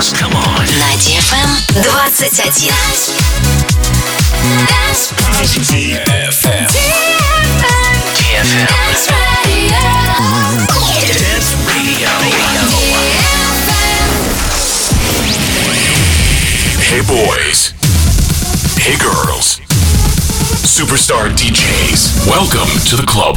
dance. Come on. На DFM 21. DFM. DFM. Dance Radio. Hey boys. Hey girls. Superstar DJs. Welcome to the club.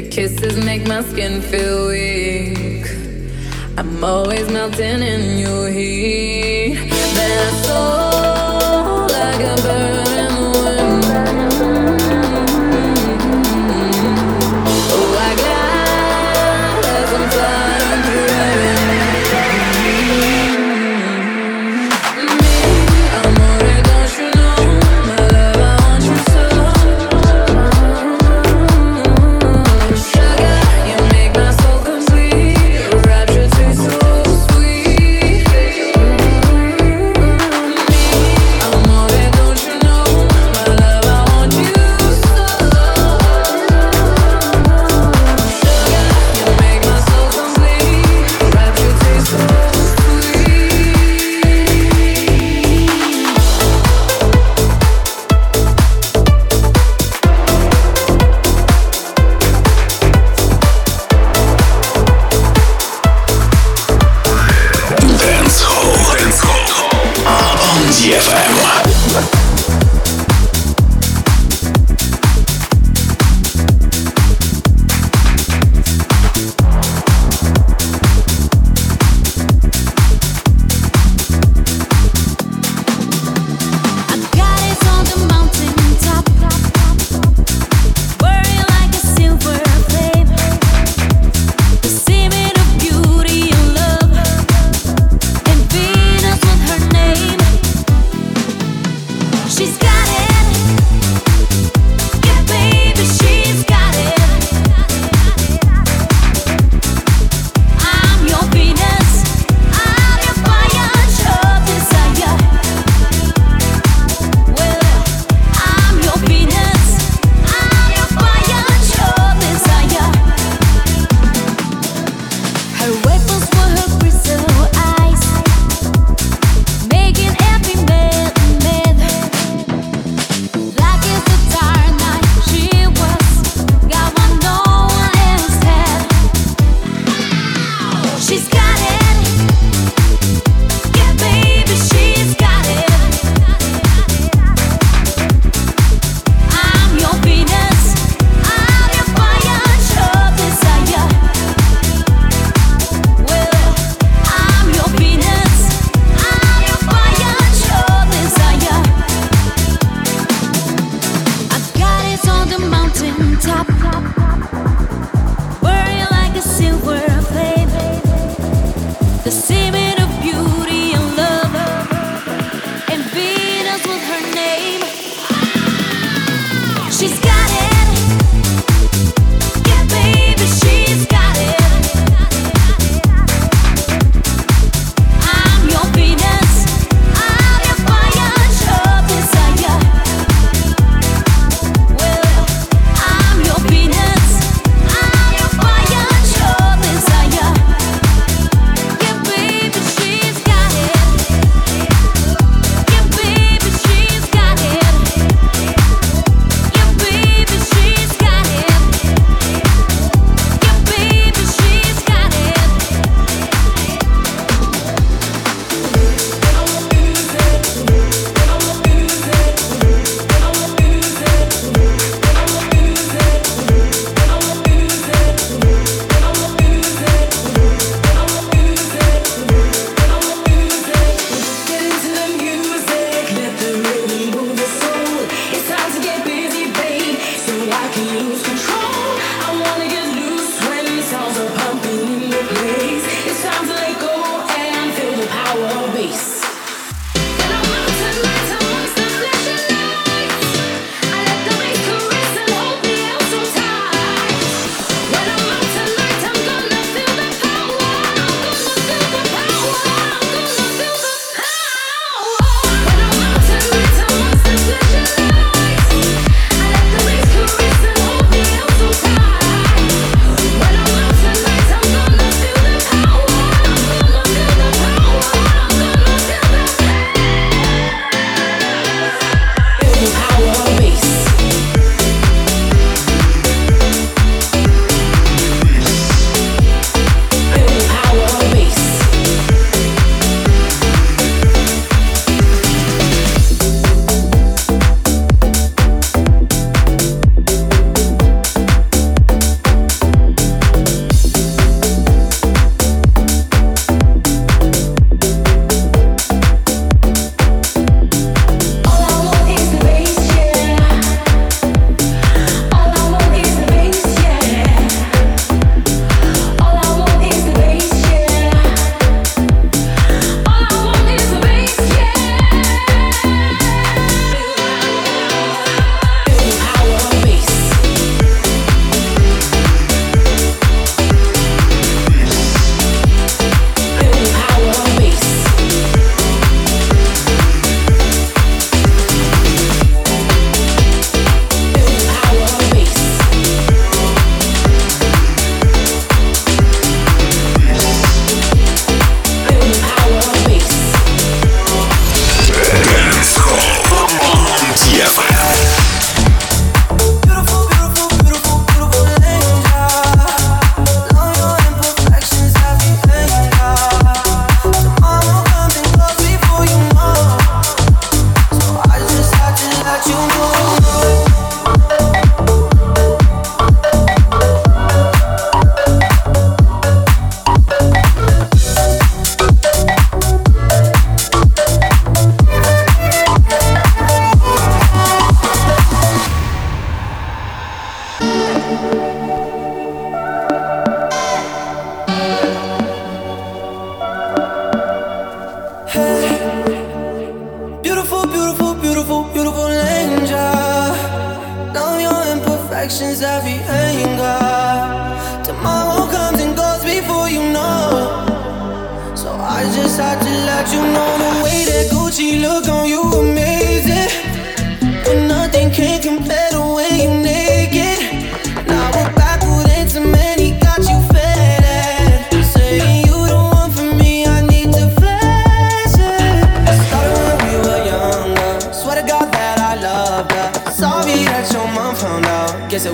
Your kisses make my skin feel weak. I'm always melting in your heat.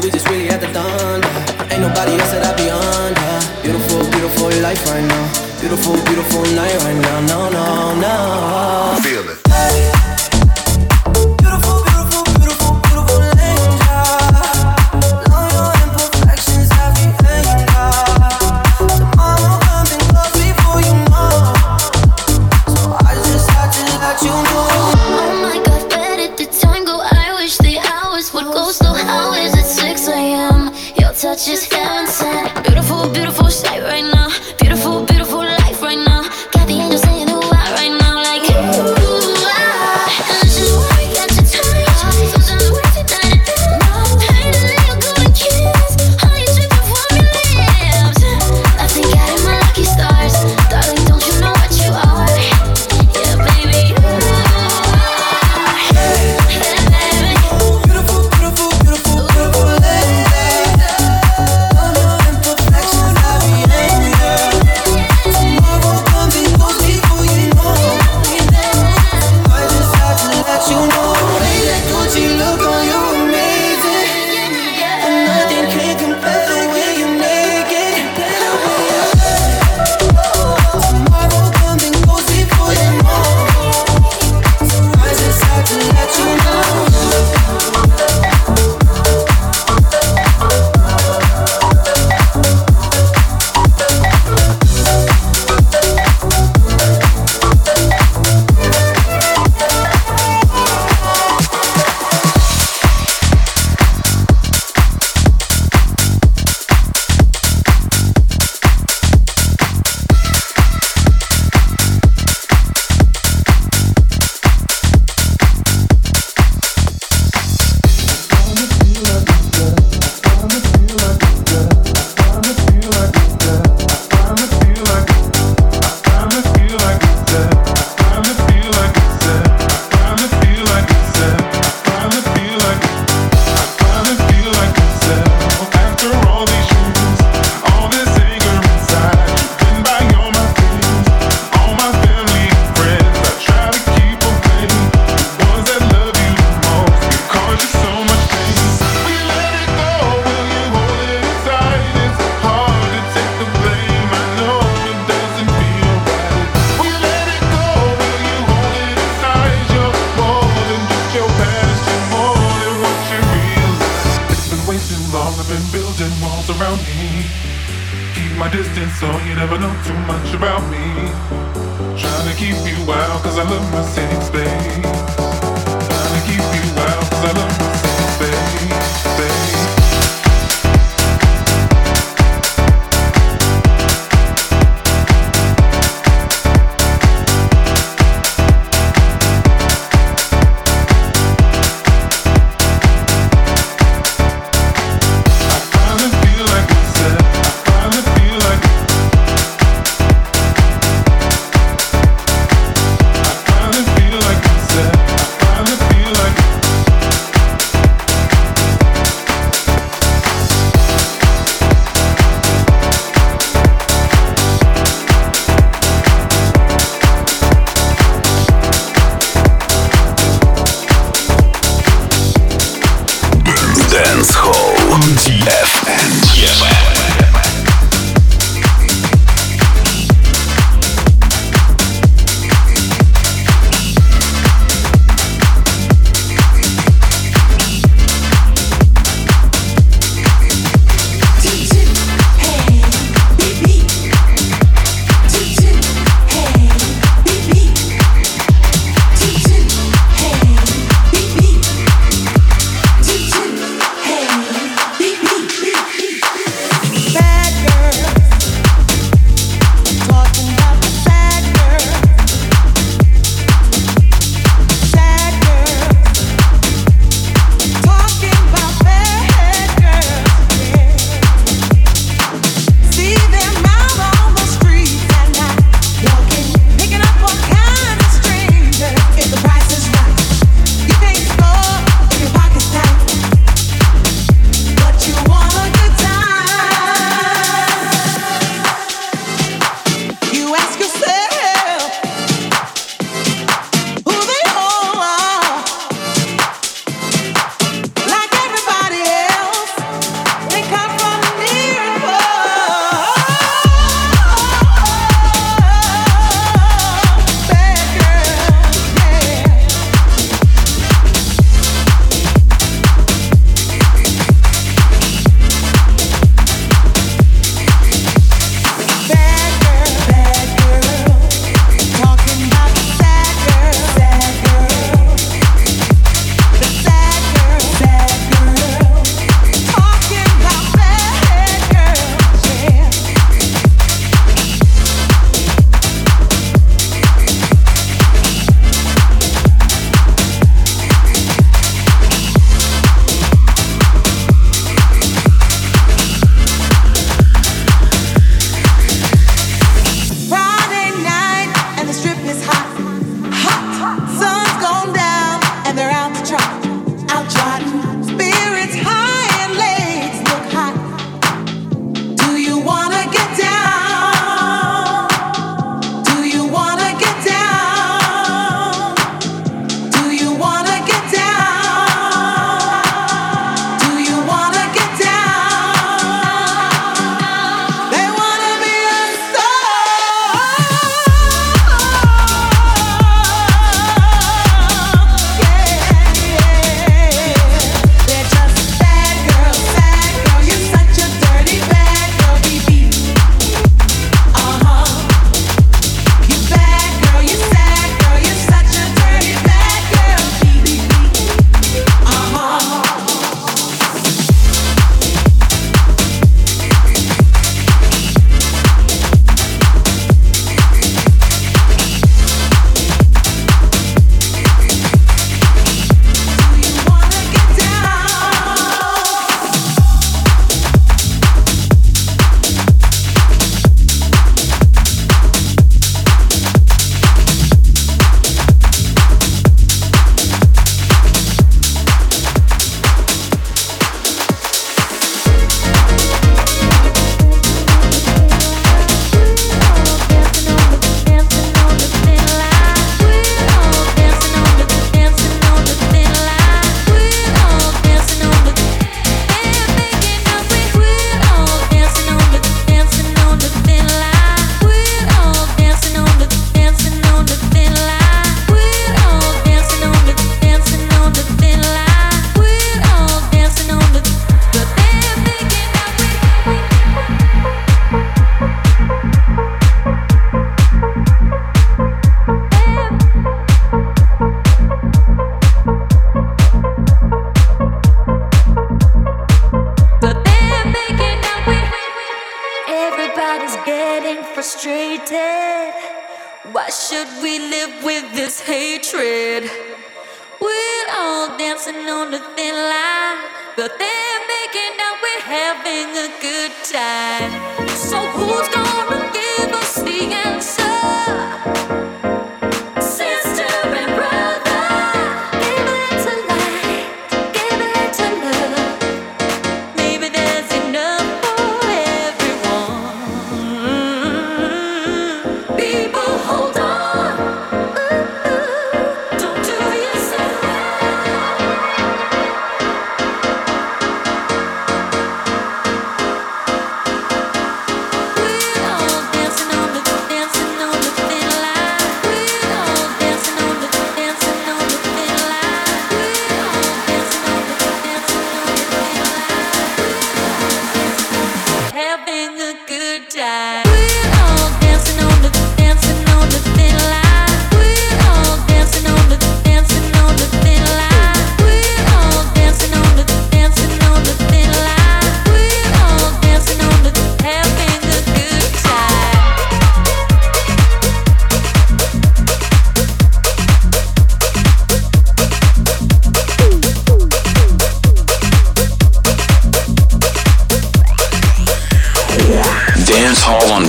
we just really at the thunder. Ain't nobody else that I be under. Beautiful, beautiful life right now. Beautiful, beautiful night right now. No, no, no. Feel it.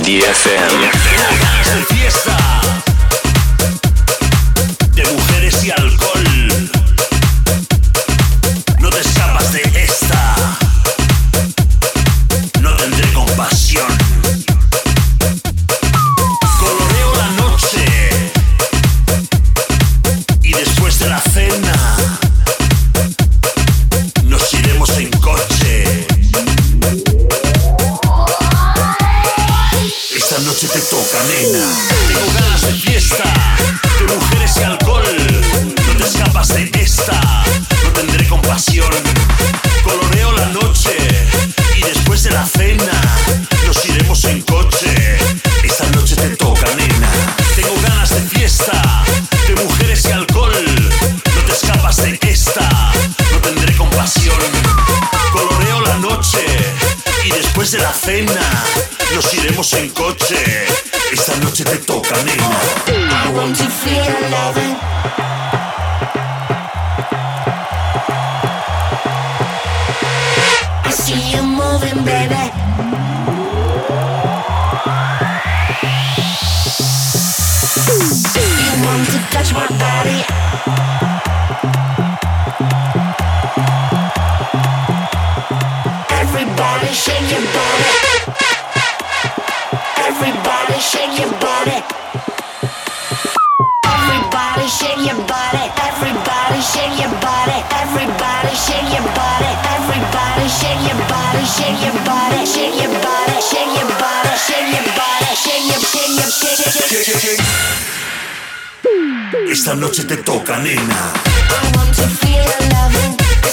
DFM. Esta noche te toca, nena. I want to feel your.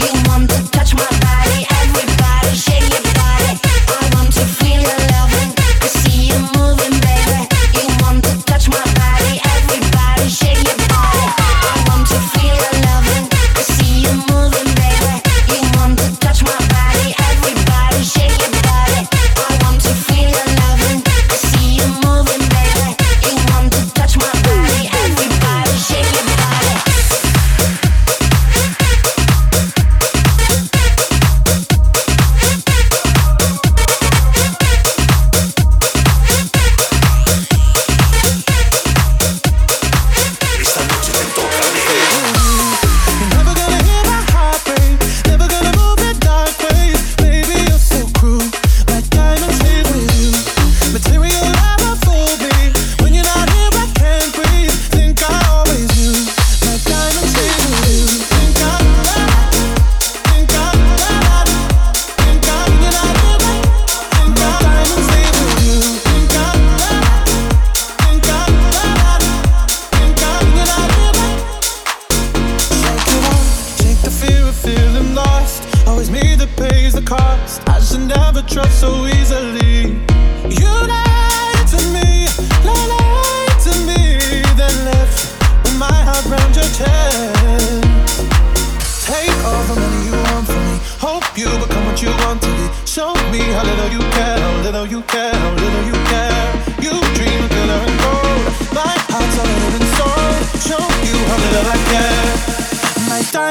You want to touch my body, everybody shake your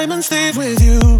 diamonds leave with you.